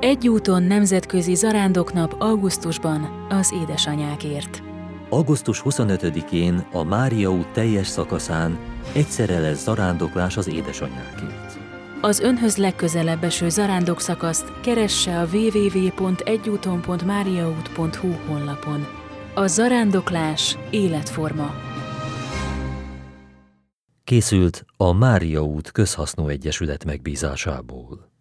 Egy úton nemzetközi zarándoknap augusztusban az édesanyákért. Augusztus 25-én a Mária út teljes szakaszán egyszerre lesz zarándoklás az édesanyákért. Az önhöz legközelebb eső zarándok szakaszt keresse a www.egyúton.máriaút.hu honlapon. A zarándoklás életforma. Készült a Mária út közhasznú egyesület megbízásából.